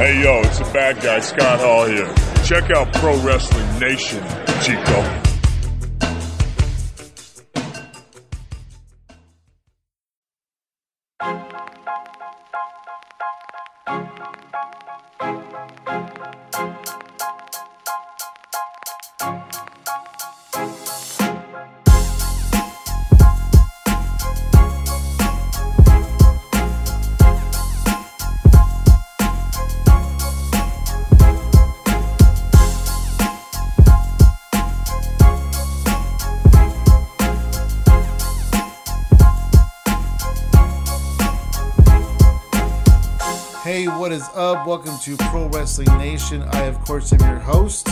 Hey yo, it's the bad guy Scott Hall here. Check out Pro Wrestling Nation, Chico. To Pro Wrestling Nation. I, of course, am your host.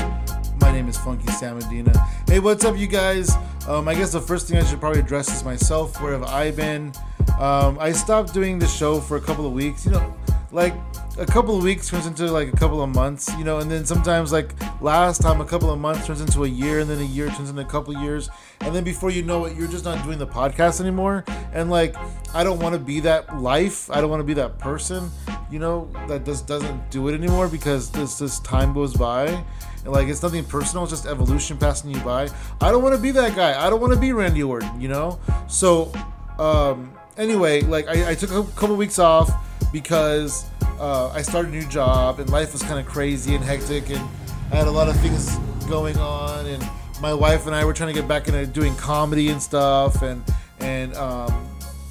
My name is Funky Samadina. Hey, what's up, you guys? Um, I guess the first thing I should probably address is myself. Where have I been? Um, I stopped doing the show for a couple of weeks. You know, like a couple of weeks turns into like a couple of months. You know, and then sometimes like last time, a couple of months turns into a year, and then a year turns into a couple years, and then before you know it, you're just not doing the podcast anymore. And like, I don't want to be that life. I don't want to be that person you know, that just doesn't do it anymore because this this time goes by. And like it's nothing personal, it's just evolution passing you by. I don't want to be that guy. I don't want to be Randy Orton, you know? So um anyway, like I, I took a couple weeks off because uh, I started a new job and life was kind of crazy and hectic and I had a lot of things going on and my wife and I were trying to get back into doing comedy and stuff and and um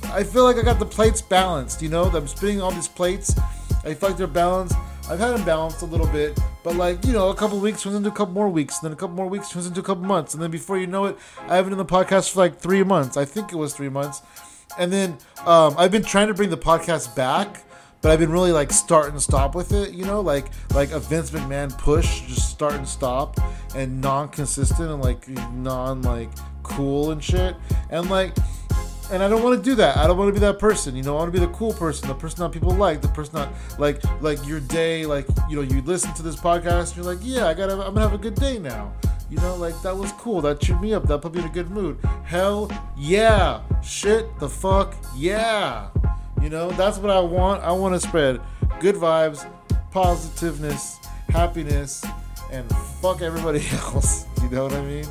I feel like I got the plates balanced, you know? I'm spinning all these plates. I feel like they're balanced. I've had them balanced a little bit, but like, you know, a couple weeks turns into a couple more weeks, and then a couple more weeks turns into a couple months, and then before you know it, I haven't done the podcast for like three months. I think it was three months. And then um, I've been trying to bring the podcast back, but I've been really like start and stop with it, you know, like like a Vince McMahon push, just start and stop, and non-consistent and like non like cool and shit, and like and I don't want to do that. I don't want to be that person. You know, I want to be the cool person, the person that people like, the person that like like your day, like you know, you listen to this podcast, and you're like, yeah, I gotta, I'm gonna have a good day now. You know, like that was cool. That cheered me up. That put me in a good mood. Hell yeah, shit the fuck yeah. You know, that's what I want. I want to spread good vibes, positiveness, happiness, and fuck everybody else. You know what I mean?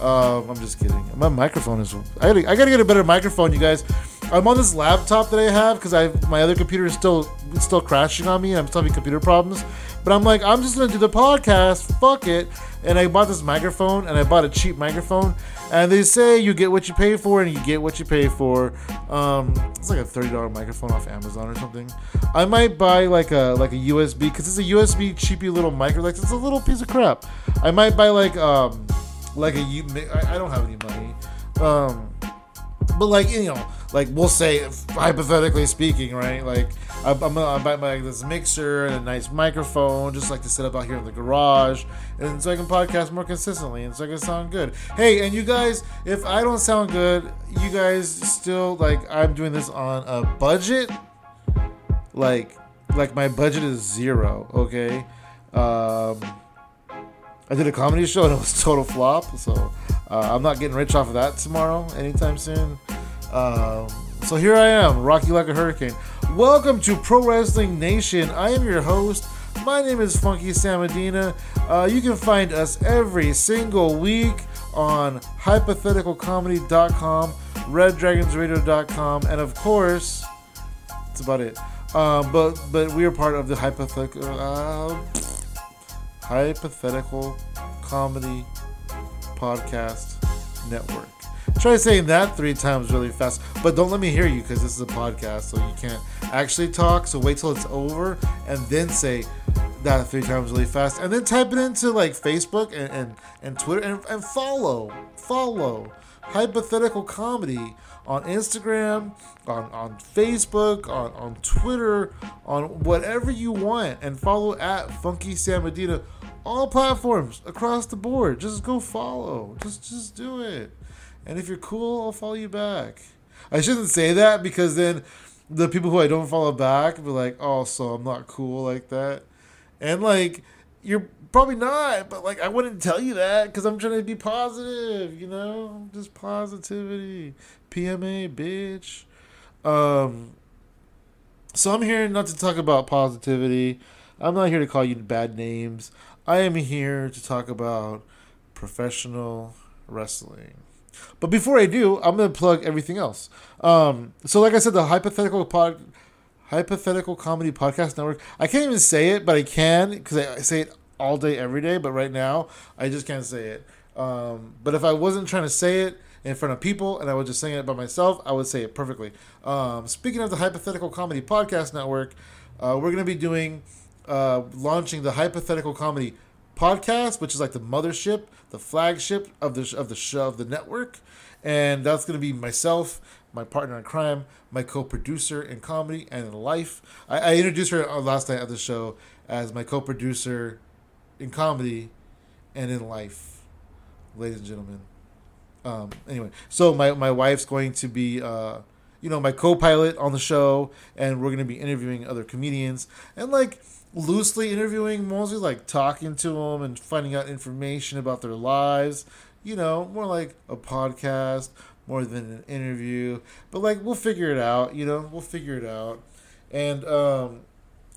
Um, I'm just kidding. My microphone is. I gotta, I gotta get a better microphone, you guys. I'm on this laptop that I have because I my other computer is still it's still crashing on me. And I'm still having computer problems. But I'm like, I'm just gonna do the podcast. Fuck it. And I bought this microphone, and I bought a cheap microphone. And they say you get what you pay for, and you get what you pay for. Um, it's like a thirty dollar microphone off Amazon or something. I might buy like a like a USB because it's a USB cheapy little micro. Like it's a little piece of crap. I might buy like um like a you I, I don't have any money um but like you know like we'll say hypothetically speaking right like i'm gonna buy my this mixer and a nice microphone just like to set up out here in the garage and so i can podcast more consistently and so i can sound good hey and you guys if i don't sound good you guys still like i'm doing this on a budget like like my budget is zero okay um I did a comedy show and it was total flop. So uh, I'm not getting rich off of that tomorrow anytime soon. Um, so here I am, Rocky like a hurricane. Welcome to Pro Wrestling Nation. I am your host. My name is Funky Samadina. Uh, you can find us every single week on hypotheticalcomedy.com, reddragonsradio.com, and of course, that's about it. Uh, but but we are part of the hypothetical. Uh, Hypothetical Comedy Podcast Network. Try saying that three times really fast, but don't let me hear you because this is a podcast, so you can't actually talk. So wait till it's over and then say that three times really fast, and then type it into like Facebook and and, and Twitter and, and follow follow hypothetical comedy on Instagram, on, on Facebook, on, on Twitter, on whatever you want, and follow at Funky Samadina all platforms across the board. Just go follow. Just just do it. And if you're cool, I'll follow you back. I shouldn't say that because then the people who I don't follow back be like, "Oh, so I'm not cool like that," and like you're probably not. But like I wouldn't tell you that because I'm trying to be positive. You know, just positivity. PMA, bitch. Um. So I'm here not to talk about positivity. I'm not here to call you bad names. I am here to talk about professional wrestling. But before I do, I'm gonna plug everything else. Um, so, like I said, the hypothetical pod, hypothetical comedy podcast network. I can't even say it, but I can because I, I say it all day, every day. But right now, I just can't say it. Um, but if I wasn't trying to say it in front of people and I was just saying it by myself, I would say it perfectly. Um, speaking of the hypothetical comedy podcast network, uh, we're gonna be doing uh, launching the hypothetical comedy podcast, which is like the mothership, the flagship of the of the show of the network, and that's going to be myself, my partner in crime, my co-producer in comedy and in life. I, I introduced her last night at the show as my co-producer in comedy and in life, ladies and gentlemen. Um, anyway, so my my wife's going to be. Uh, you know, my co-pilot on the show, and we're gonna be interviewing other comedians, and like loosely interviewing, mostly like talking to them and finding out information about their lives. You know, more like a podcast, more than an interview. But like we'll figure it out. You know, we'll figure it out. And um,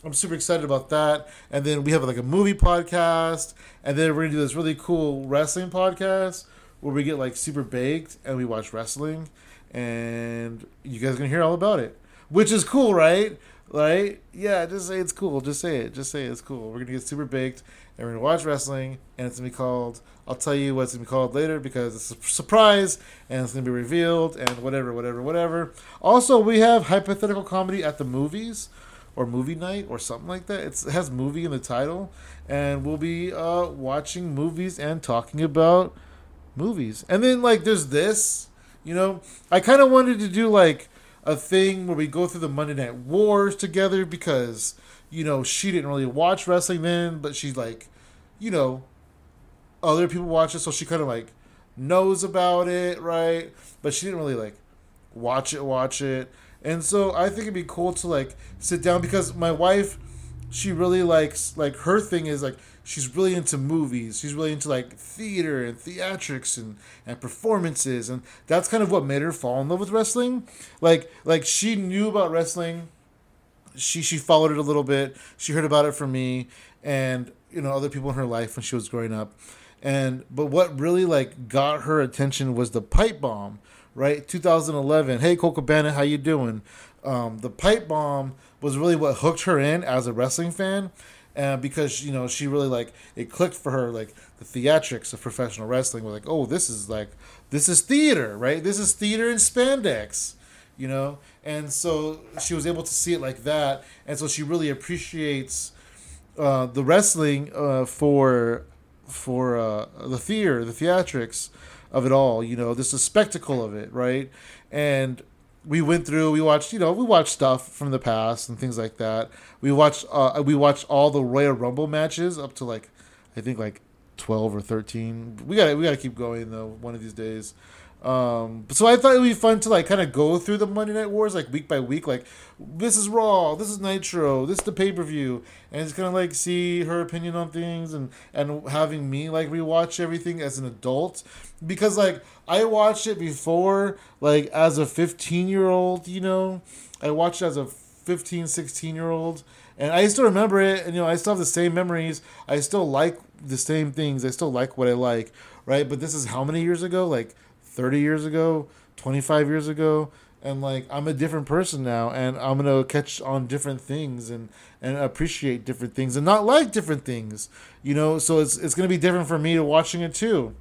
I'm super excited about that. And then we have like a movie podcast, and then we're gonna do this really cool wrestling podcast where we get like super baked and we watch wrestling, and you guys are gonna hear all about it, which is cool, right? Right? Yeah, just say it's cool. Just say it. Just say it's cool. We're gonna get super baked and we're gonna watch wrestling and it's gonna be called I'll tell you what it's gonna be called later because it's a surprise and it's gonna be revealed and whatever, whatever, whatever. Also we have hypothetical comedy at the movies or movie night or something like that. It's, it has movie in the title, and we'll be uh, watching movies and talking about movies. And then like there's this, you know, I kind of wanted to do like a thing where we go through the Monday Night Wars together because you know she didn't really watch wrestling then, but she's like, you know, other people watch it, so she kind of like knows about it, right? But she didn't really like watch it, watch it, and so I think it'd be cool to like sit down because my wife, she really likes like her thing is like she's really into movies. She's really into like theater and theatrics and, and performances and that's kind of what made her fall in love with wrestling. Like like she knew about wrestling. She she followed it a little bit. She heard about it from me and you know other people in her life when she was growing up. And but what really like got her attention was the pipe bomb, right? 2011. Hey Colt Cabana, how you doing? Um, the pipe bomb was really what hooked her in as a wrestling fan and because you know she really like it clicked for her like the theatrics of professional wrestling were like oh this is like this is theater right? This is theater in spandex you know? And so she was able to see it like that. And so she really appreciates uh, the wrestling uh, for for uh, the theater the theatrics of it all you know? This is a spectacle of it right? And we went through we watched you know we watched stuff from the past and things like that. We watched uh, we watched all the royal rumble matches up to like i think like 12 or 13 we gotta we gotta keep going though one of these days um, so I thought it would be fun to like kind of go through the Monday Night Wars like week by week. Like this is Raw, this is Nitro, this is the pay per view, and just kind of like see her opinion on things and and having me like rewatch everything as an adult because like I watched it before like as a 15 year old, you know, I watched as a 15, 16 year old. And I still remember it, and you know, I still have the same memories. I still like the same things. I still like what I like, right? But this is how many years ago? Like 30 years ago, 25 years ago, and like I'm a different person now and I'm going to catch on different things and and appreciate different things and not like different things. You know, so it's it's going to be different for me to watching it too.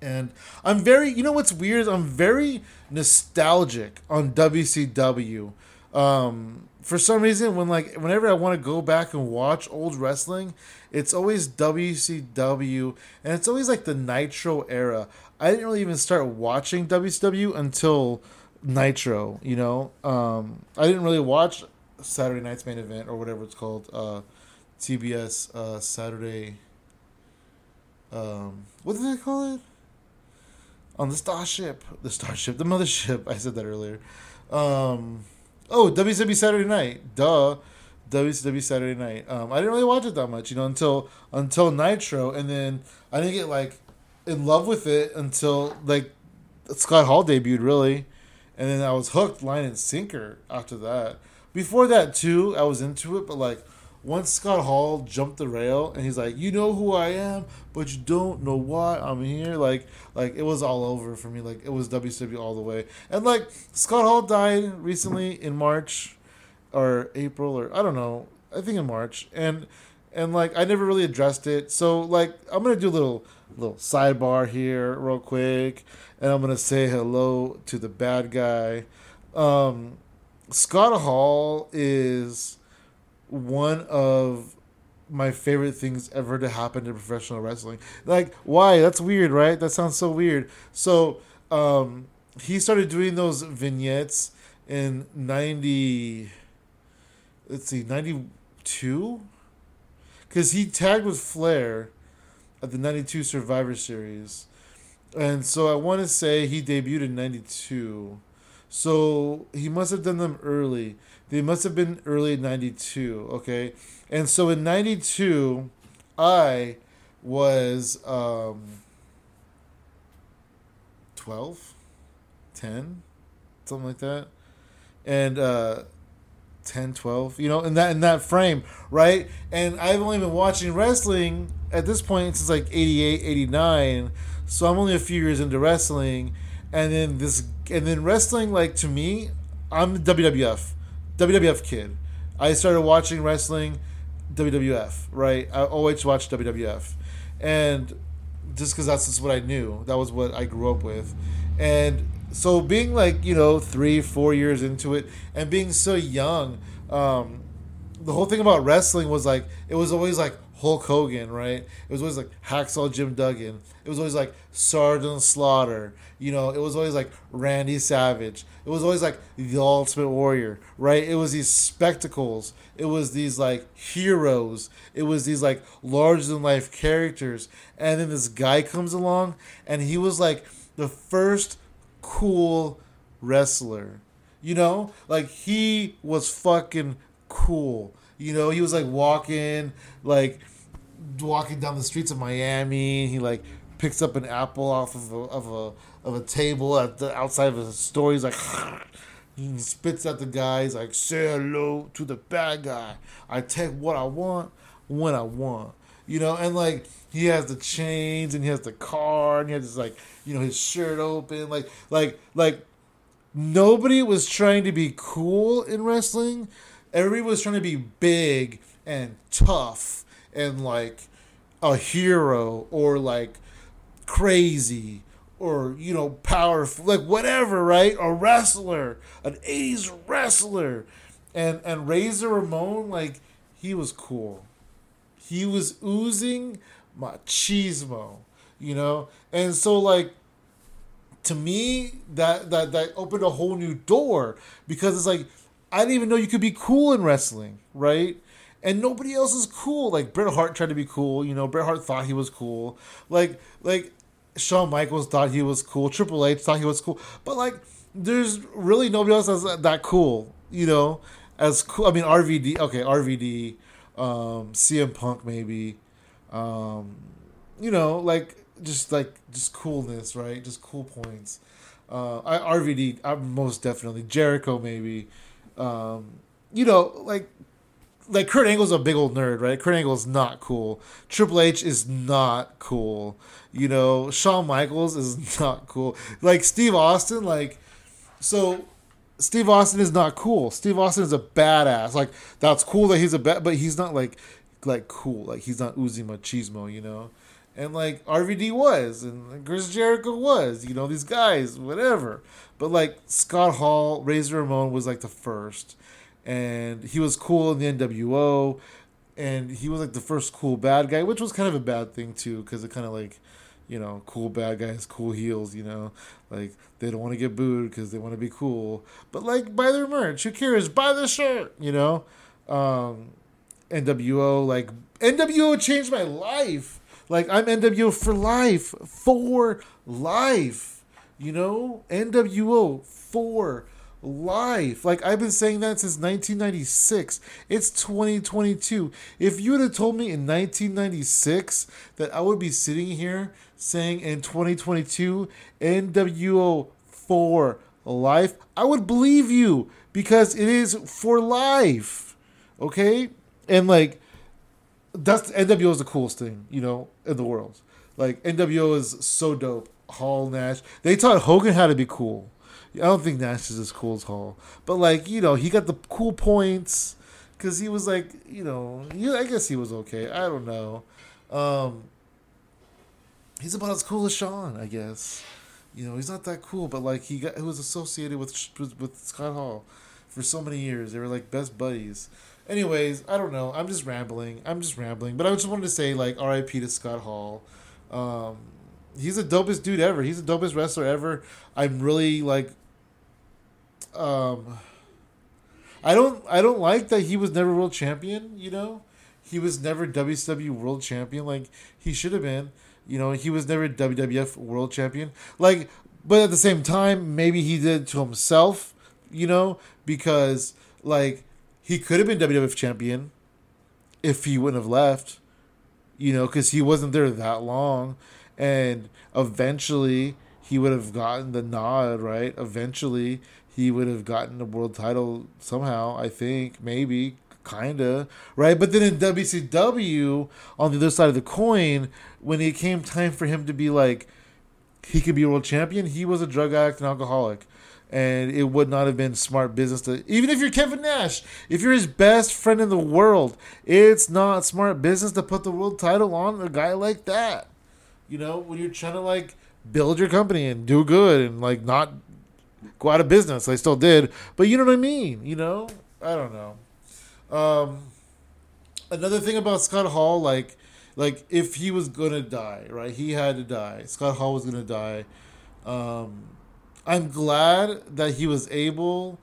And I'm very, you know what's weird? I'm very nostalgic on WCW. Um, for some reason, when like whenever I want to go back and watch old wrestling, it's always WCW, and it's always like the Nitro era. I didn't really even start watching WCW until Nitro. You know, um, I didn't really watch Saturday Night's main event or whatever it's called, uh, TBS uh, Saturday. Um, what did they call it? On the Starship, the Starship, the Mothership. I said that earlier. Um, oh, WCW Saturday Night. Duh. WCW Saturday Night. Um, I didn't really watch it that much, you know, until until Nitro, and then I didn't get like in love with it until like Scott Hall debuted, really, and then I was hooked, line and sinker after that. Before that too, I was into it, but like once Scott Hall jumped the rail and he's like, "You know who I am, but you don't know why I'm here." Like, like it was all over for me. Like it was WCW all the way. And like Scott Hall died recently in March or April or I don't know. I think in March. And and like I never really addressed it. So like I'm gonna do a little little sidebar here real quick, and I'm gonna say hello to the bad guy. Um, Scott Hall is one of my favorite things ever to happen to professional wrestling. Like, why? That's weird, right? That sounds so weird. So, um, he started doing those vignettes in 90 let's see 92 because he tagged with flair at the 92 survivor series and so i want to say he debuted in 92 so he must have done them early they must have been early 92, okay? And so in 92, I was um, 12, 10, something like that. And uh, 10, 12, you know, in that in that frame, right? And I've only been watching wrestling at this point since like 88, 89. So I'm only a few years into wrestling. And then this and then wrestling like to me, I'm the WWF. WWF kid. I started watching wrestling WWF, right? I always watched WWF. And just because that's just what I knew, that was what I grew up with. And so being like, you know, three, four years into it and being so young, um, the whole thing about wrestling was like, it was always like Hulk Hogan, right? It was always like Hacksaw Jim Duggan. It was always like Sergeant Slaughter. You know, it was always like Randy Savage. It was always like the Ultimate Warrior, right? It was these spectacles. It was these like heroes. It was these like larger than life characters. And then this guy comes along and he was like the first cool wrestler. You know? Like he was fucking cool. You know, he was like walking, like walking down the streets of Miami. He like picks up an apple off of a, of a of a table at the outside of a store. He's like, he spits at the guy. He's like, say hello to the bad guy. I take what I want when I want. You know, and like he has the chains and he has the car and he has his like you know his shirt open like like like nobody was trying to be cool in wrestling everybody was trying to be big and tough and like a hero or like crazy or you know powerful like whatever right? A wrestler an 80s wrestler. And and razor ramon like he was cool. He was oozing machismo you know? And so like to me that that that opened a whole new door because it's like I didn't even know you could be cool in wrestling, right? And nobody else is cool. Like Bret Hart tried to be cool, you know. Bret Hart thought he was cool. Like like Shawn Michaels thought he was cool. Triple H thought he was cool. But like, there's really nobody else that's that cool, you know. As cool. I mean, RVD. Okay, RVD. Um, CM Punk maybe. Um, you know, like just like just coolness, right? Just cool points. Uh, I RVD. I'm most definitely Jericho maybe. Um, you know, like like Kurt Angle's a big old nerd, right? Kurt Angle's not cool. Triple H is not cool. You know, Shawn Michaels is not cool. Like Steve Austin, like so Steve Austin is not cool. Steve Austin is a badass. Like that's cool that he's a bad, but he's not like like cool. Like he's not oozing machismo, you know. And like RVD was, and Chris Jericho was, you know, these guys, whatever. But like Scott Hall, Razor Ramon was like the first, and he was cool in the NWO, and he was like the first cool bad guy, which was kind of a bad thing too, because it kind of like, you know, cool bad guys, cool heels, you know, like they don't want to get booed because they want to be cool, but like buy their merch, who cares? Buy the shirt, you know. Um, NWO, like NWO changed my life. Like I'm NWO for life, for life you know, NWO for life. Like I've been saying that since 1996. It's 2022. If you would have told me in 1996 that I would be sitting here saying in 2022 NWO for life, I would believe you because it is for life. Okay? and like that's NWO is the coolest thing you know in the world. Like NWO is so dope. Hall Nash, they taught Hogan how to be cool. I don't think Nash is as cool as Hall, but like you know, he got the cool points because he was like you know, yeah, I guess he was okay. I don't know. Um, he's about as cool as Shawn, I guess. You know, he's not that cool, but like he got he was associated with with, with Scott Hall for so many years. They were like best buddies. Anyways, I don't know. I'm just rambling. I'm just rambling. But I just wanted to say like R.I.P. to Scott Hall. Um, he's the dopest dude ever. He's the dopest wrestler ever. I'm really like um I don't I don't like that he was never world champion, you know? He was never WCW world champion like he should have been. You know, he was never WWF world champion. Like but at the same time, maybe he did to himself, you know, because like he could have been WWF champion if he wouldn't have left, you know, because he wasn't there that long and eventually he would have gotten the nod, right? Eventually he would have gotten the world title somehow, I think, maybe, kinda, right? But then in WCW, on the other side of the coin, when it came time for him to be like, he could be world champion, he was a drug addict and alcoholic. And it would not have been smart business to, even if you're Kevin Nash, if you're his best friend in the world, it's not smart business to put the world title on a guy like that you know, when you're trying to like build your company and do good and like not go out of business. I still did, but you know what I mean. You know, I don't know. Um, another thing about Scott Hall, like, like if he was gonna die, right? He had to die. Scott Hall was gonna die. Um, I'm glad that he was able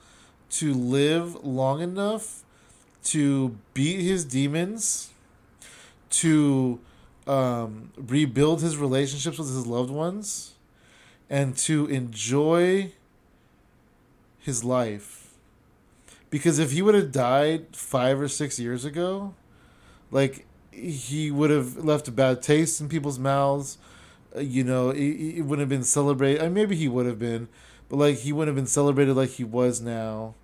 to live long enough to beat his demons, to um, rebuild his relationships with his loved ones and to enjoy his life. Because if he would have died five or six years ago, like he would have left a bad taste in people's mouths. Uh, you know, it, it wouldn't have been celebrated. I mean, maybe he would have been, but like he wouldn't have been celebrated like he was now,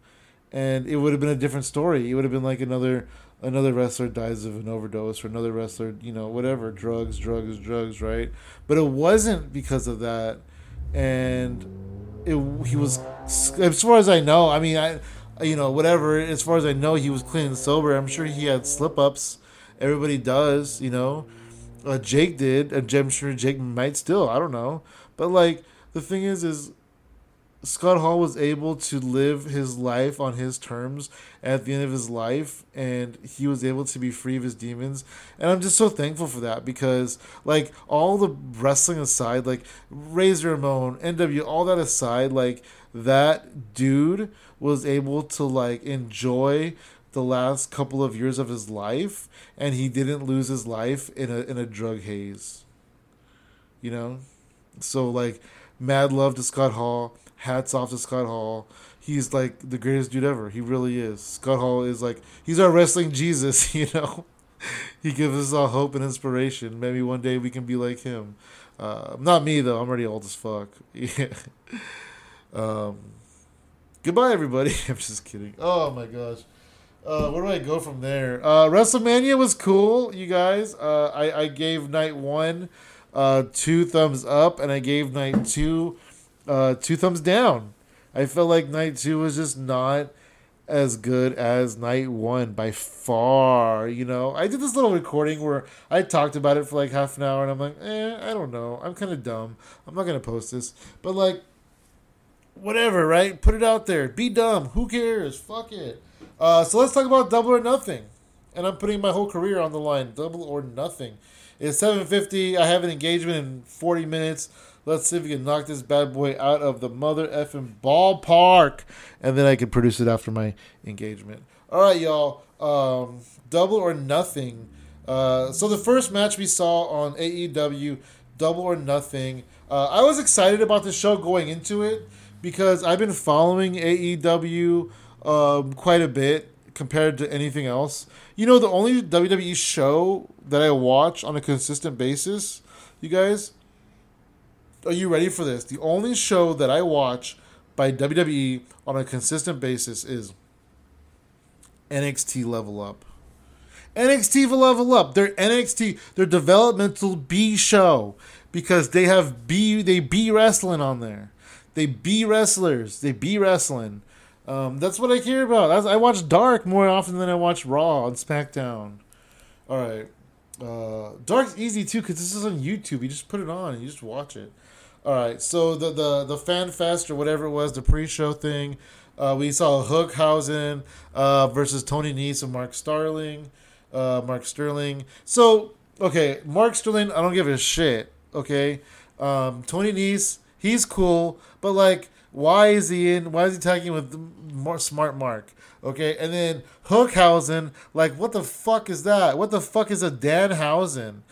and it would have been a different story. It would have been like another another wrestler dies of an overdose or another wrestler you know whatever drugs drugs drugs right? But it wasn't because of that. And it he was as far as i know i mean i you know whatever as far as i know he was clean and sober. I'm sure he had slip ups everybody does you know uh, jake did and i'm sure jake might still i don't know but like the thing is is Scott Hall was able to live his life on his terms at the end of his life, and he was able to be free of his demons. And I'm just so thankful for that because, like, all the wrestling aside, like Razor Ramon, NW, all that aside, like that dude was able to like enjoy the last couple of years of his life, and he didn't lose his life in a in a drug haze. You know, so like, mad love to Scott Hall hats off to Scott Hall. He's like the greatest dude ever. He really is. Scott Hall is like he's our wrestling Jesus, you know. he gives us all hope and inspiration. Maybe one day we can be like him. Uh, not me though. I'm already old as fuck. Yeah. um, goodbye, everybody. I'm just kidding. Oh my gosh. Uh, where do I go from there? Uh, WrestleMania was cool, you guys. Uh, I, I gave night one uh, two thumbs up, and I gave night two uh, two thumbs down. I felt like night two was just not as good as night one by far. You know, I did this little recording where I talked about it for like half an hour, and I'm like, eh, I don't know. I'm kind of dumb. I'm not gonna post this, but like, whatever, right? Put it out there. Be dumb. Who cares? Fuck it. Uh, so let's talk about double or nothing. And I'm putting my whole career on the line. Double or nothing. It's 7:50. I have an engagement in 40 minutes. Let's see if we can knock this bad boy out of the mother effing ballpark, and then I can produce it after my engagement. All right, y'all. Um, double or nothing. Uh, so the first match we saw on AEW, Double or Nothing. Uh, I was excited about the show going into it because I've been following AEW um, quite a bit compared to anything else. You know, the only WWE show that I watch on a consistent basis, you guys, are you ready for this? The only show that I watch by WWE on a consistent basis is NXT Level Up. NXT Level Up. They're NXT. They're developmental B show because they have B. They B wrestling on there. They B wrestlers. They B wrestling. Um, that's what I care about. That's, I watch Dark more often than I watch Raw and SmackDown. All right. Uh, Dark's easy too because this is on YouTube. You just put it on and you just watch it. All right. So the the the fan fest or whatever it was, the pre-show thing. Uh, we saw Hookhausen uh, versus Tony Nese and Mark Starling. Uh, Mark Sterling. So okay, Mark Sterling. I don't give a shit. Okay. Um, Tony Nese. He's cool, but like, why is he in? Why is he tagging with more smart Mark? Okay, and then Hookhausen, like, what the fuck is that? What the fuck is a Danhausen?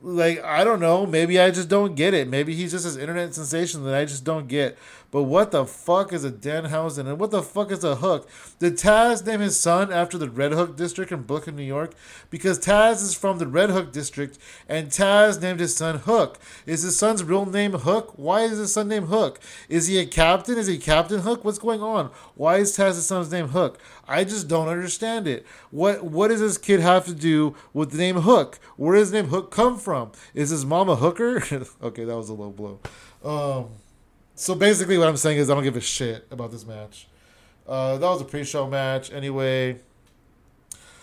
Like, I don't know. Maybe I just don't get it. Maybe he's just this internet sensation that I just don't get. But what the fuck is a Danhausen? And what the fuck is a hook? Did Taz name his son after the Red Hook district in Brooklyn, New York? Because Taz is from the Red Hook district, and Taz named his son Hook. Is his son's real name Hook? Why is his son named Hook? Is he a captain? Is he Captain Hook? What's going on? Why is Taz's son's name Hook? I just don't understand it. What what does this kid have to do with the name Hook? Where does the name Hook come from? Is his mom a hooker? okay, that was a low blow. Um, so basically, what I'm saying is I don't give a shit about this match. Uh, that was a pre-show match, anyway.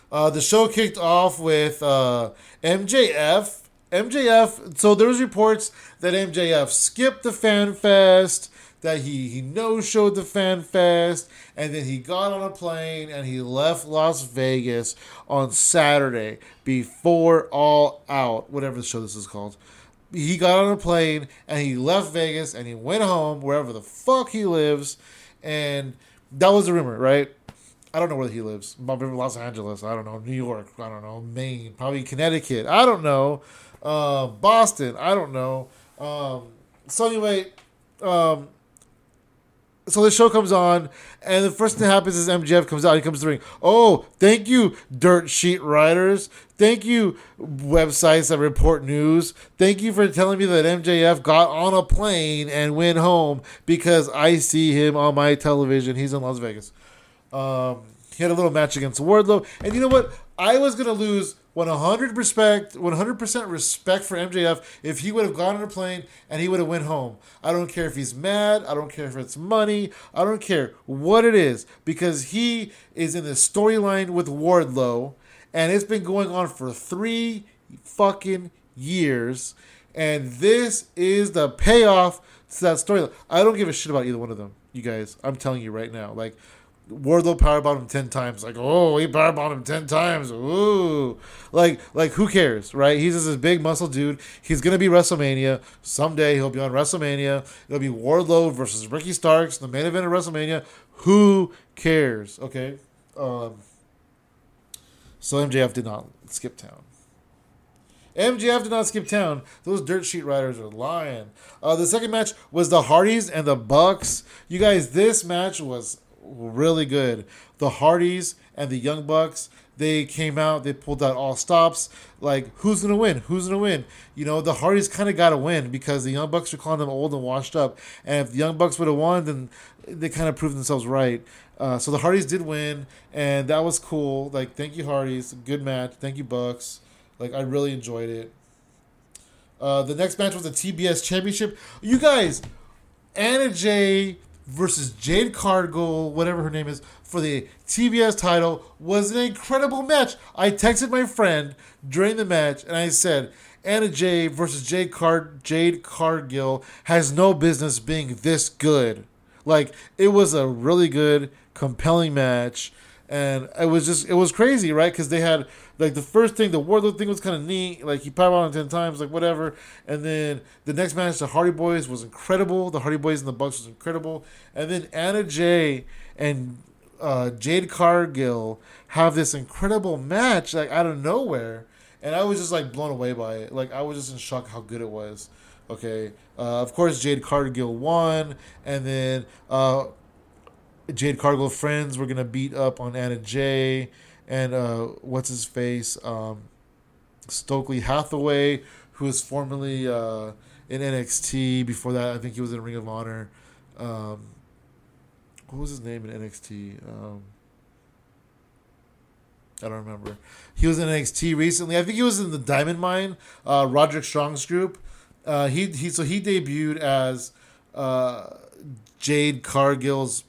Uh, the show kicked off with uh, MJF. MJF. So there was reports that MJF skipped the Fan Fest, that he he no showed the Fan Fest, and then he got on a plane and he left Las Vegas on Saturday before All Out, whatever the show this is called he got on a plane and he left Vegas and he went home wherever the fuck he lives, and that was the rumor, right? I don't know where he lives. Maybe Los Angeles. I don't know. New York. I don't know. Maine. Probably Connecticut. I don't know. Uh, Boston. I don't know. Um, so anyway, um, so the show comes on, and the first thing that happens is MJF comes out. He comes to the ring. Oh, thank you, dirt sheet writers. Thank you, websites that report news. Thank you for telling me that MJF got on a plane and went home because I see him on my television. He's in Las Vegas. Um, he had a little match against Wardlow, and you know what? I was gonna lose 100 respect, 100% respect for MJF if he would have gone on a plane and he would have went home. I don't care if he's mad. I don't care if it's money. I don't care what it is because he is in the storyline with Wardlow, and it's been going on for three fucking years, and this is the payoff to that storyline. I don't give a shit about either one of them, you guys. I'm telling you right now, like. Wardlow powerbombed him ten times. Like, oh, he powerbombed him ten times. Ooh, like, like who cares, right? He's just this big muscle dude. He's gonna be WrestleMania someday. He'll be on WrestleMania. It'll be Wardlow versus Ricky Starks, the main event of WrestleMania. Who cares? Okay. Um. So MJF did not skip town. MJF did not skip town. Those dirt sheet riders are lying. Uh, the second match was the Hardys and the Bucks. You guys, this match was really good. The Hardys and the Young Bucks, they came out, they pulled out all stops. Like, who's gonna win? Who's gonna win? You know, the Hardys kind of got to win because the Young Bucks are calling them old and washed up. And if the Young Bucks would have won, then they kind of proved themselves right. Uh, so the Hardys did win, and that was cool. Like, thank you, Hardys. Good match. Thank you, Bucks. Like, I really enjoyed it. Uh, the next match was the TBS Championship. You guys, Anna Jay versus Jade Cargill, whatever her name is, for the TBS title was an incredible match. I texted my friend during the match and I said, Anna Jay versus Jade, Car- Jade Cargill has no business being this good. Like, it was a really good, compelling match. And it was just, it was crazy, right? Because they had like the first thing, the Wardlow thing was kind of neat. Like he powered on ten times, like whatever. And then the next match, the Hardy Boys was incredible. The Hardy Boys and the Bucks was incredible. And then Anna Jay and uh, Jade Cargill have this incredible match, like out of nowhere. And I was just like blown away by it. Like I was just in shock how good it was. Okay, uh, of course Jade Cargill won, and then uh, Jade Cargill friends were gonna beat up on Anna Jay and uh, what's his face, um, Stokely Hathaway, who was formerly uh, in NXT. Before that, I think he was in Ring of Honor. Um, what was his name in NXT? Um, I don't remember. He was in NXT recently. I think he was in the Diamond Mine, uh, Roderick Strong's group. Uh, he he so he debuted as uh, Jade Cargill's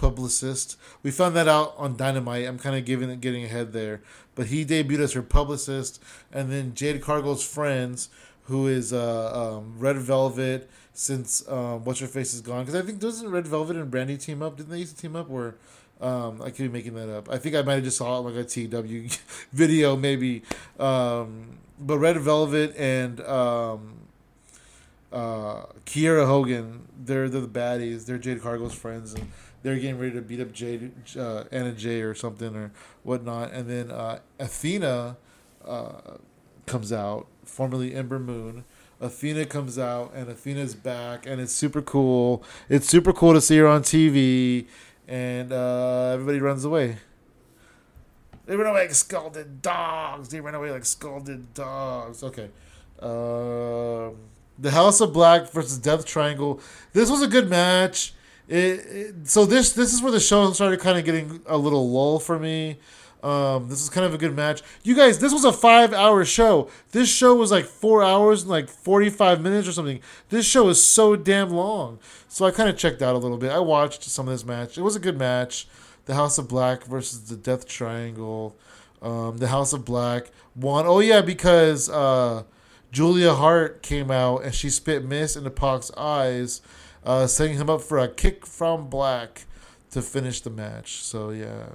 publicist. We found that out on Dynamite. I'm kind of giving getting ahead there, but he debuted as her publicist, and then Jade Cargill's friends, who is uh, um, Red Velvet. Since um, what's her face is gone, because I think doesn't Red Velvet and Brandi team up? Didn't they used to team up? Where um, I could be making that up. I think I might have just saw it like a TW video, maybe. Um, but Red Velvet and um, uh, Kiera Hogan, they're, they're the baddies. They're Jade Cargill's friends, and they're getting ready to beat up Jade, uh, Anna Jay or something or whatnot. And then uh, Athena uh, comes out, formerly Ember Moon. Athena comes out, and Athena's back, and it's super cool. It's super cool to see her on TV and uh, everybody runs away. They run away like scalded dogs. They run away like scalded dogs. Okay. Uh, the House of Black versus Death Triangle. This was a good match. It, so this this is where the show started kind of getting a little lull for me. Um, this is kind of a good match. You guys, this was a five hour show. This show was like four hours and like 45 minutes or something. This show is so damn long. So I kind of checked out a little bit. I watched some of this match. It was a good match. The House of Black versus the Death Triangle. Um, the House of Black won. Oh, yeah, because uh, Julia Hart came out and she spit mist into Pac's eyes, uh, setting him up for a kick from Black to finish the match. So, yeah.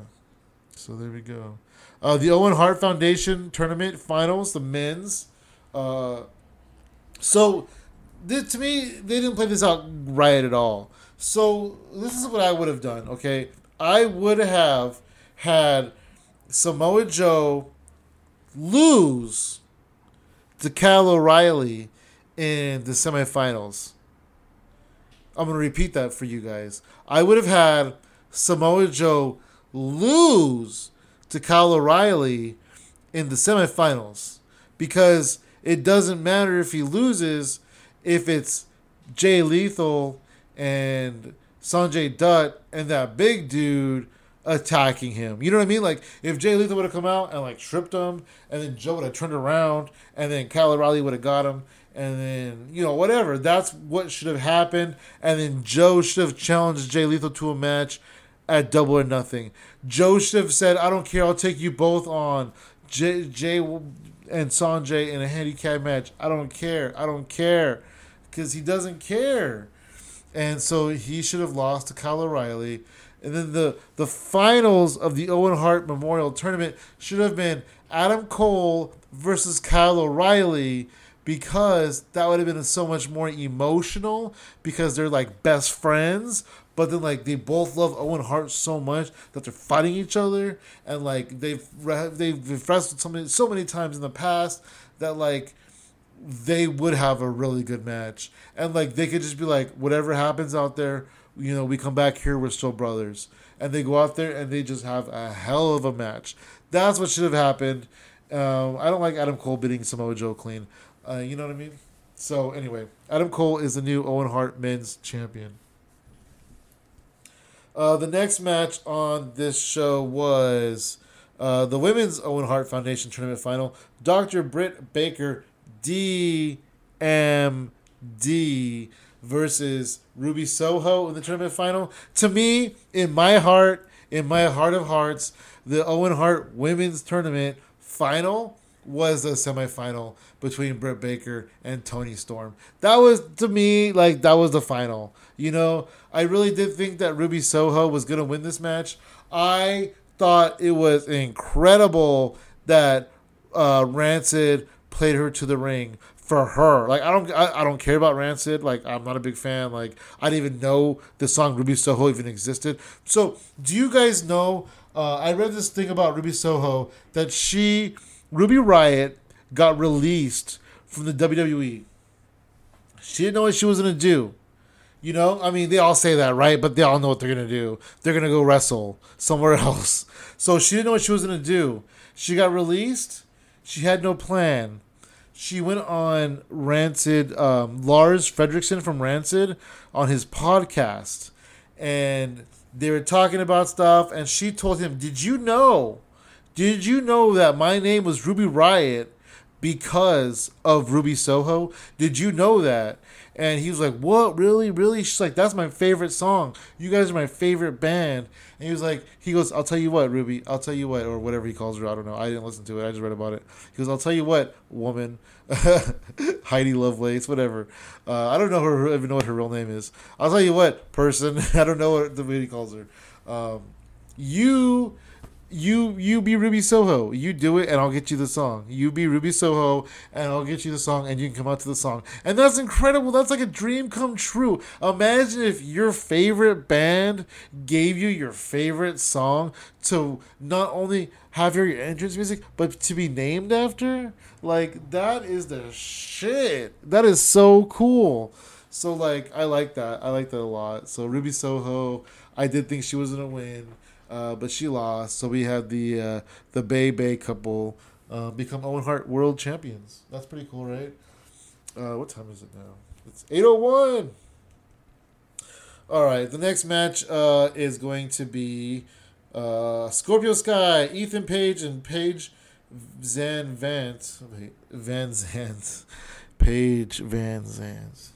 So there we go. Uh, the Owen Hart Foundation tournament finals, the men's. Uh, so this, to me, they didn't play this out right at all. So this is what I would have done. Okay, I would have had Samoa Joe lose to Kyle O'Reilly in the semifinals. I'm gonna repeat that for you guys. I would have had Samoa Joe lose to Kyle O'Reilly in the semifinals because it doesn't matter if he loses if it's Jay Lethal and Sanjay Dutt and that big dude attacking him. You know what I mean? Like if Jay Lethal would have come out and like tripped him, and then Joe would have turned around, and then Kyle O'Reilly would have got him, and then you know whatever. That's what should have happened, and then Joe should have challenged Jay Lethal to a match at Double or Nothing. Joe should have said, "I don't care. I'll take you both on." Jay, Jay and Sanjay in a handicap match. I don't care. I don't care because he doesn't care. And so he should have lost to Kyle O'Reilly. And then the, the finals of the Owen Hart Memorial Tournament should have been Adam Cole versus Kyle O'Reilly because that would have been so much more emotional because they're like best friends. But then like they both love Owen Hart so much that they're fighting each other and like they've they've wrestled so many so many times in the past that like they would have a really good match. And like they could just be like, whatever happens out there, you know, we come back here, we're still brothers. And they go out there and they just have a hell of a match. That's what should have happened. Um, I don't like Adam Cole beating Samoa Joe clean. Uh, you know what I mean? So anyway, Adam Cole is the new Owen Hart Men's Champion. Uh, the next match on this show was uh, the Women's Owen Hart Foundation Tournament Final. Dr. Britt Baker DMD versus Ruby Soho in the tournament final. To me, in my heart, in my heart of hearts, the Owen Hart Women's Tournament final was the semifinal between Britt Baker and Toni Storm. That was to me like that was the final. You know, I really did think that Ruby Soho was gonna win this match. I thought it was incredible that uh, Rancid played her to the ring for her. Like I don't I, I don't care about Rancid. Like I'm not a big fan. Like I didn't even know the song Ruby Soho even existed. So do you guys know? Uh, I read this thing about Ruby Soho that she Ruby Riot got released from the WWE. She didn't know what she was gonna do. You know, I mean, they all say that, right? But they all know what they're gonna do. They're gonna go wrestle somewhere else. So she didn't know what she was gonna do. She got released. She had no plan she went on Rancid, um, Lars Frederiksen from Rancid, on his podcast, and they were talking about stuff. And she told him, "Did you know? Did you know that my name was Ruby Riot because of Ruby Soho? Did you know that? And he was like, What? Really? Really? She's like, That's my favorite song. You guys are my favorite band. And he was like, He goes, I'll tell you what, Ruby. I'll tell you what, or whatever he calls her. I don't know. I didn't listen to it. I just read about it. He goes, I'll tell you what, woman. Heidi Lovelace, whatever. Uh, I don't know her, even know what her real name is. I'll tell you what, person. I don't know what the way he calls her. Um, you you you be Ruby Soho. You do it, and I'll get you the song. You be Ruby Soho, and I'll get you the song, and you can come out to the song. And that's incredible. That's like a dream come true. Imagine if your favorite band gave you your favorite song to not only have your entrance music, but to be named after. Like that is the shit. That is so cool. So like I like that. I like that a lot. So Ruby Soho, I did think she was gonna win uh, but she lost. So we had the uh, the Bay Bay couple uh, become Owen Hart World Champions. That's pretty cool, right? Uh, what time is it now? It's eight oh one. All right, the next match uh, is going to be uh, Scorpio Sky, Ethan Page, and Page Zan Vance. Van Zant. Paige VanZant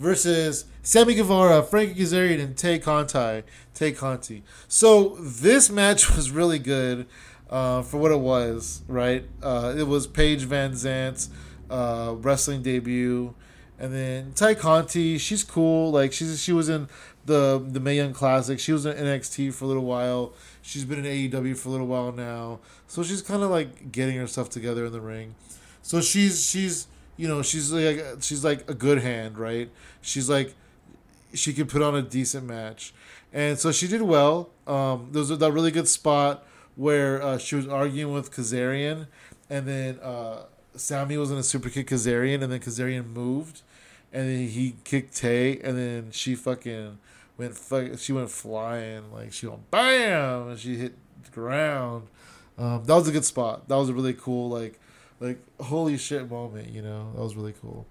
versus Sammy Guevara, Frankie Kazarian, and Tay Conti. Tay Conti. So this match was really good uh, for what it was, right? Uh, it was Paige VanZant's uh, wrestling debut. And then Tay Conti, she's cool. Like she's she was in the the Mae Young Classic. She was in NXT for a little while. She's been in AEW for a little while now. So she's kind of like getting herself together in the ring. So she's she's you know she's like she's like a good hand, right? She's like she could put on a decent match, and so she did well. Um, there was that really good spot where uh, she was arguing with Kazarian, and then uh, Sammy was in a super kick Kazarian, and then Kazarian moved, and then he kicked Tay, and then she fucking went fuck, she went flying like she went bam, and she hit the ground. Um, that was a good spot. That was a really cool like like holy shit moment. You know, that was really cool.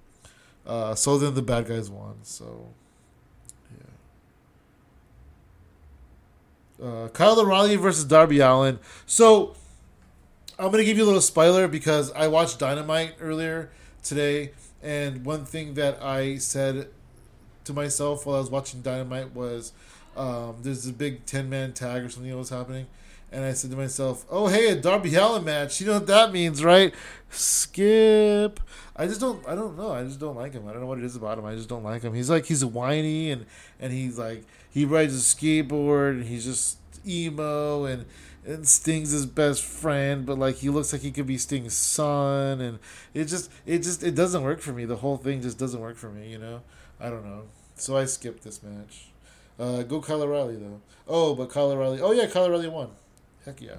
Uh, so then the bad guys won. So yeah. Uh, Kyle O'Reilly versus Darby Allin. So I'm gonna give you a little spoiler because I watched Dynamite earlier today, and one thing that I said to myself while I was watching Dynamite was, um, "There's a big ten man tag or something that was happening." And I said to myself, "Oh, hey, a Darby Allin match. You know what that means, right? Skip." I just don't. I don't know. I just don't like him. I don't know what it is about him. I just don't like him. He's like he's a whiny and and he's like he rides a skateboard and he's just emo and and Sting's his best friend, but like he looks like he could be Sting's son, and it just it just it doesn't work for me. The whole thing just doesn't work for me. You know, I don't know. So I skipped this match. Uh, go Kyle O'Reilly though. Oh, but Kyle O'Reilly. Oh yeah, Kyle O'Reilly won. Heck yeah.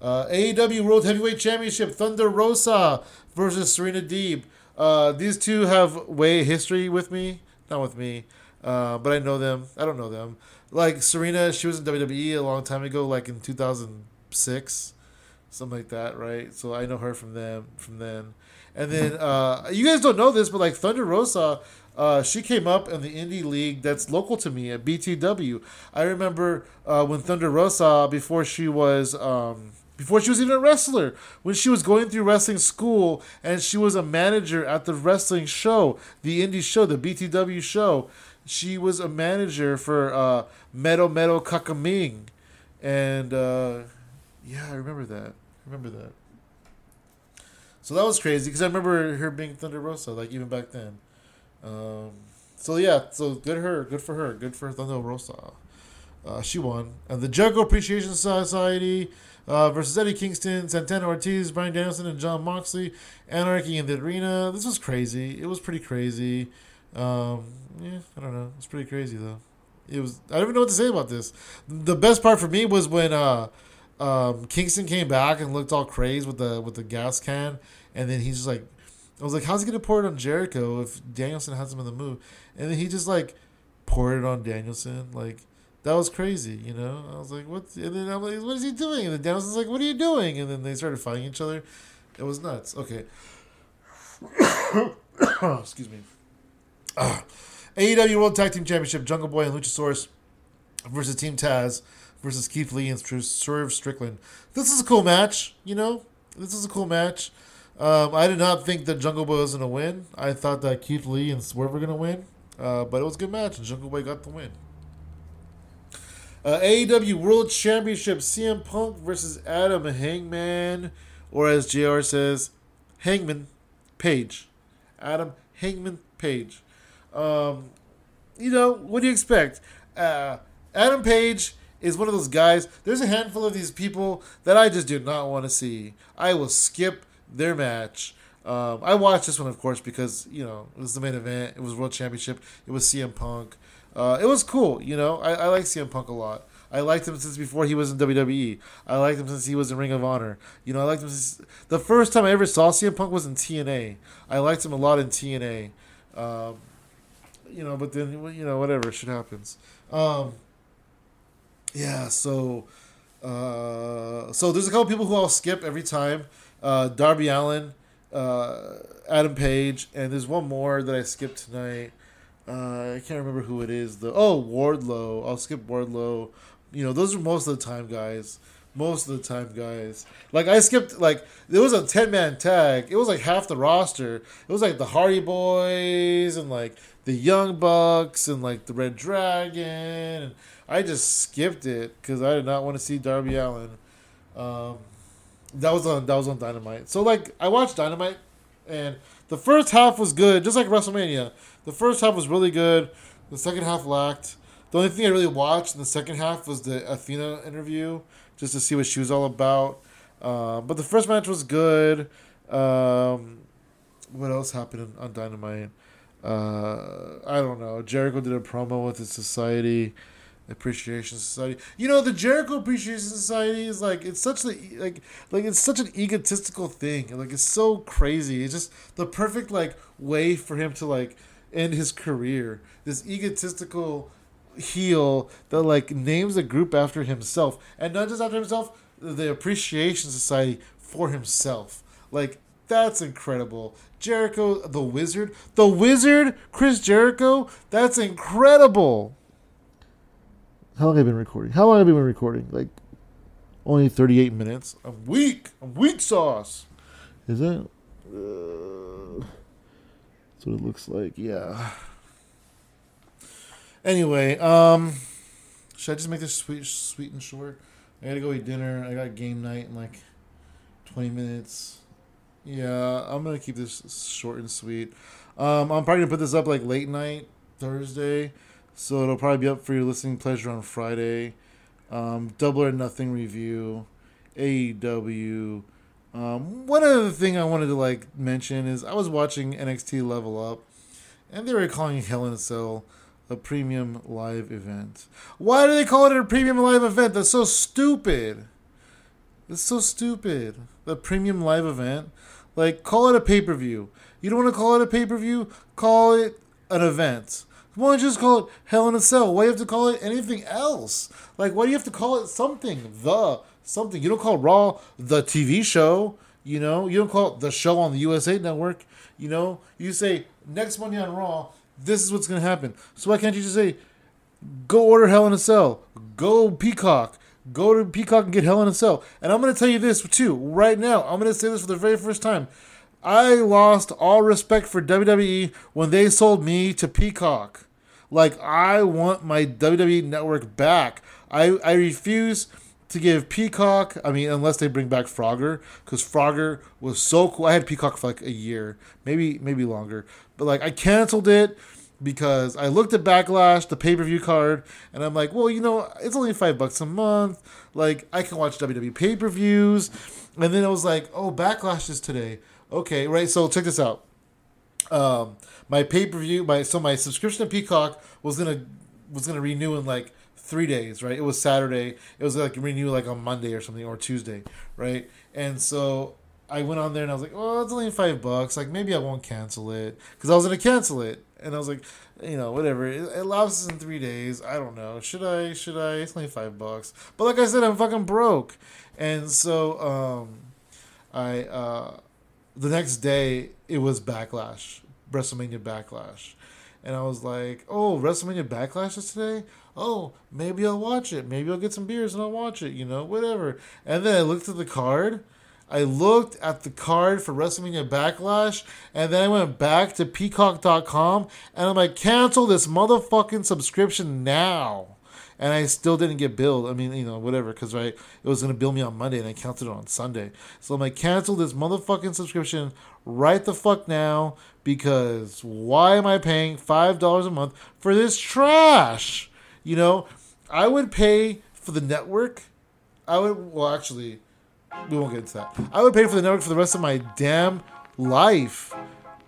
Uh, AEW World Heavyweight Championship Thunder Rosa versus Serena Deeb. Uh, these two have way history with me, not with me, uh, but I know them. I don't know them. Like Serena, she was in WWE a long time ago, like in two thousand six, something like that, right? So I know her from them from then. And then uh, you guys don't know this, but like Thunder Rosa, uh, she came up in the indie league that's local to me at BTW. I remember uh, when Thunder Rosa, before she was um, before she was even a wrestler, when she was going through wrestling school and she was a manager at the wrestling show, the indie show, the BTW show. She was a manager for uh, Meadow Meadow Kakaming. And uh, yeah, I remember that. I remember that. So that was crazy because I remember her being Thunder Rosa, like even back then. Um, so yeah, so good her, good for her, good for Thunder Rosa. Uh, she won, and the Jericho Appreciation Society uh, versus Eddie Kingston, Santana Ortiz, Bryan Danielson, and Jon Moxley. Anarchy in the arena. This was crazy. It was pretty crazy. Um, yeah, I don't know. It's pretty crazy though. It was. I don't even know what to say about this. The best part for me was when uh, um, Kingston came back and looked all crazed with the with the gas can, and then he's just like, I was like, how's he gonna pour it on Jericho if Danielson has him in the move? And then he just like poured it on Danielson, like that was crazy, you know. I was like, "What?" And then I'm like, "What is he doing?" And then Danielson's like, "What are you doing?" And then they started fighting each other. It was nuts. Okay. Excuse me. Uh, AEW World Tag Team Championship: Jungle Boy and Luchasaurus versus Team Taz versus Keith Lee and Swerve Strickland. This is a cool match, you know. This is a cool match. Um, I did not think that Jungle Boy was gonna win. I thought that Keith Lee and Swerve were gonna win, uh, but it was a good match, and Jungle Boy got the win. Uh, AEW World Championship: CM Punk versus Adam Hangman, or as JR says, Hangman Page. Adam Hangman Page. Um, you know, what do you expect? Uh, Adam Page is one of those guys. There's a handful of these people that I just do not want to see. I will skip their match. Um, I watched this one, of course, because you know it was the main event. It was World Championship. It was CM Punk. Uh, it was cool. You know, I, I like CM Punk a lot. I liked him since before he was in WWE. I liked him since he was in Ring of Honor. You know, I liked him since the first time I ever saw CM Punk was in TNA. I liked him a lot in TNA. Um, you know, but then you know whatever shit happens. Um, yeah, so uh, so there's a couple people who I'll skip every time. Uh, Darby Allin, uh, Adam Page, and there's one more that I skipped tonight. Uh, I can't remember who it is. The oh Wardlow. I'll skip Wardlow. You know, those are most of the time guys. Most of the time, guys. Like I skipped. Like there was a ten man tag. It was like half the roster. It was like the Hardy Boys and like the Young Bucks and like the Red Dragon. And I just skipped it because I did not want to see Darby Allin. Um, that was on that was on Dynamite. So like I watched Dynamite, and the first half was good, just like WrestleMania. The first half was really good. The second half lacked. The only thing I really watched in the second half was the Athena interview, just to see what she was all about. Uh, but the first match was good. Um, what else happened on Dynamite? Uh, I don't know. Jericho did a promo with his Society Appreciation Society. You know, the Jericho Appreciation Society is like it's such a like like it's such an egotistical thing. Like it's so crazy. It's just the perfect like way for him to like end his career. This egotistical heel that like names a group after himself and not just after himself, the Appreciation Society for himself. Like that's incredible. Jericho, the Wizard, the Wizard, Chris Jericho. That's incredible. How long have I been recording? How long have I been recording? Like only thirty-eight minutes. I'm weak. I'm weak sauce. Is that? Uh, that's what it looks like. Yeah. Anyway, um, should I just make this sweet, sweet and short? I gotta go eat dinner. I got game night in like twenty minutes. Yeah, I'm gonna keep this short and sweet. Um, I'm probably gonna put this up like late night Thursday, so it'll probably be up for your listening pleasure on Friday. Um, Double or Nothing review, AEW. Um, one other thing I wanted to like mention is I was watching NXT Level Up, and they were calling Hell in a Cell a premium live event. Why do they call it a premium live event? That's so stupid. It's so stupid. The premium live event. Like, call it a pay per view. You don't want to call it a pay per view? Call it an event. Why don't you just call it Hell in a Cell? Why do you have to call it anything else? Like, why do you have to call it something? The something. You don't call Raw the TV show. You know, you don't call it the show on the USA Network. You know, you say next Monday on Raw, this is what's gonna happen. So why can't you just say, go order Hell in a Cell, go Peacock, go to Peacock and get Hell in a Cell. And I'm gonna tell you this too, right now. I'm gonna say this for the very first time. I lost all respect for WWE when they sold me to Peacock. Like I want my WWE network back. I I refuse to give Peacock. I mean, unless they bring back Frogger, because Frogger was so cool. I had Peacock for like a year, maybe maybe longer. But like I canceled it because I looked at Backlash, the pay per view card, and I'm like, well, you know, it's only five bucks a month. Like I can watch WWE pay per views, and then I was like, oh, Backlash is today. Okay, right. So check this out. Um, my pay per view, my so my subscription to Peacock was gonna was gonna renew in like three days, right? It was Saturday. It was like renew like on Monday or something or Tuesday, right? And so I went on there and I was like, well, it's only five bucks. Like maybe I won't cancel it because I was gonna cancel it, and I was like, you know, whatever. It, it lapses in three days. I don't know. Should I? Should I? It's only five bucks. But like I said, I'm fucking broke, and so um, I uh, the next day it was Backlash, WrestleMania Backlash. And I was like, "Oh, WrestleMania Backlash is today. oh, maybe I'll watch it. Maybe I'll get some beers and I'll watch it, you know, whatever. And then I looked at the card. I looked at the card for WrestleMania Backlash, and then I went back to peacock.com and I'm like, cancel this motherfucking subscription now. And I still didn't get billed. I mean, you know, whatever, because right, it was gonna bill me on Monday, and I canceled it on Sunday. So I'm like, cancel this motherfucking subscription right the fuck now, because why am I paying five dollars a month for this trash? You know, I would pay for the network. I would, well, actually, we won't get into that. I would pay for the network for the rest of my damn life.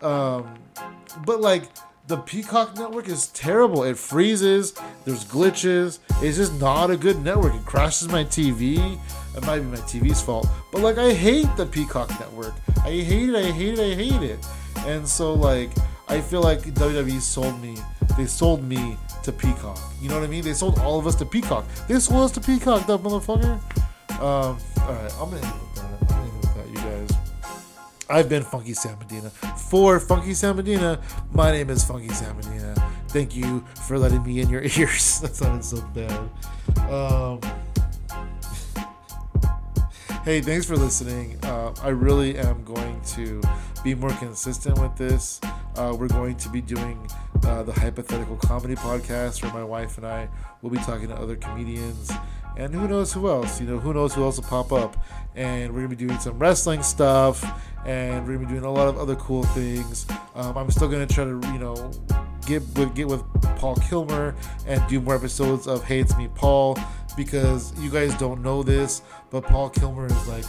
Um, but like the Peacock network is terrible. It freezes. There's glitches. It's just not a good network. It crashes my TV. It might be my TV's fault. But like I hate the Peacock network. I hate it. I hate it. I hate it. And so like I feel like WWE sold me. They sold me to Peacock. You know what I mean? They sold all of us to Peacock. They sold us to Peacock, that motherfucker. Um, all right, I'm gonna I've been Funky Sam Medina. For Funky Sam Medina, my name is Funky Sam Medina. Thank you for letting me in your ears. that sounded so bad. Um, hey, thanks for listening. Uh, I really am going to be more consistent with this. Uh, we're going to be doing uh, the hypothetical comedy podcast where my wife and I will be talking to other comedians and who knows who else. You know, who knows who else will pop up. And we're gonna be doing some wrestling stuff, and we're gonna be doing a lot of other cool things. Um, I'm still gonna try to, you know, get with get with Paul Kilmer and do more episodes of Hey It's Me Paul because you guys don't know this, but Paul Kilmer is like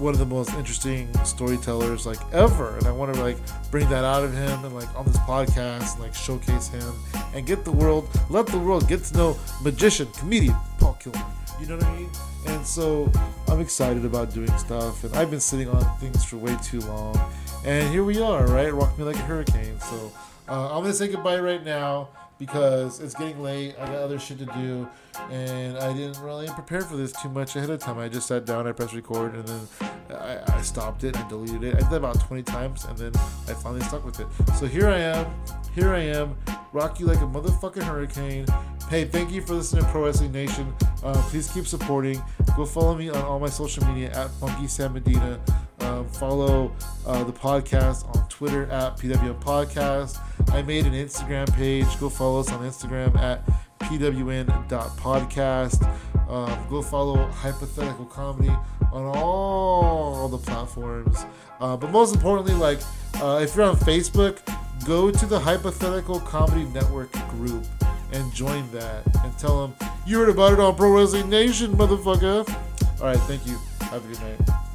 one of the most interesting storytellers like ever. And i want to like bring that out of him and like on this podcast and like showcase him and get the world let the world get to know magician comedian paul kilmer. You know what i mean? And so i'm excited about doing stuff and i've been sitting on things for way too long. And here we are right? Rock me like a hurricane. So uh, i'm gonna say goodbye right now because it's getting late. I got other shit to do, and I didn't really prepare for this too much ahead of time. I just sat down, I pressed record, and then I, I stopped it and deleted it. I did that about 20 times, and then I finally stuck with it. So here I am. Here I am. Rock you like a motherfucking hurricane. Hey, thank you for listening to Pro Wrestling Nation. Uh, please keep supporting. Go follow me on all my social media at Funky Sam Medina. Um, follow uh, the podcast on Twitter at PWN Podcast. I made an Instagram page. Go follow us on Instagram at pwn.podcast. Um, go follow Hypothetical Comedy on all the platforms. Uh, but most importantly, like uh, if you're on Facebook, go to the Hypothetical Comedy Network group and join that and tell them you heard about it on Pro Wrestling Nation, motherfucker. All right, thank you. Have a good night.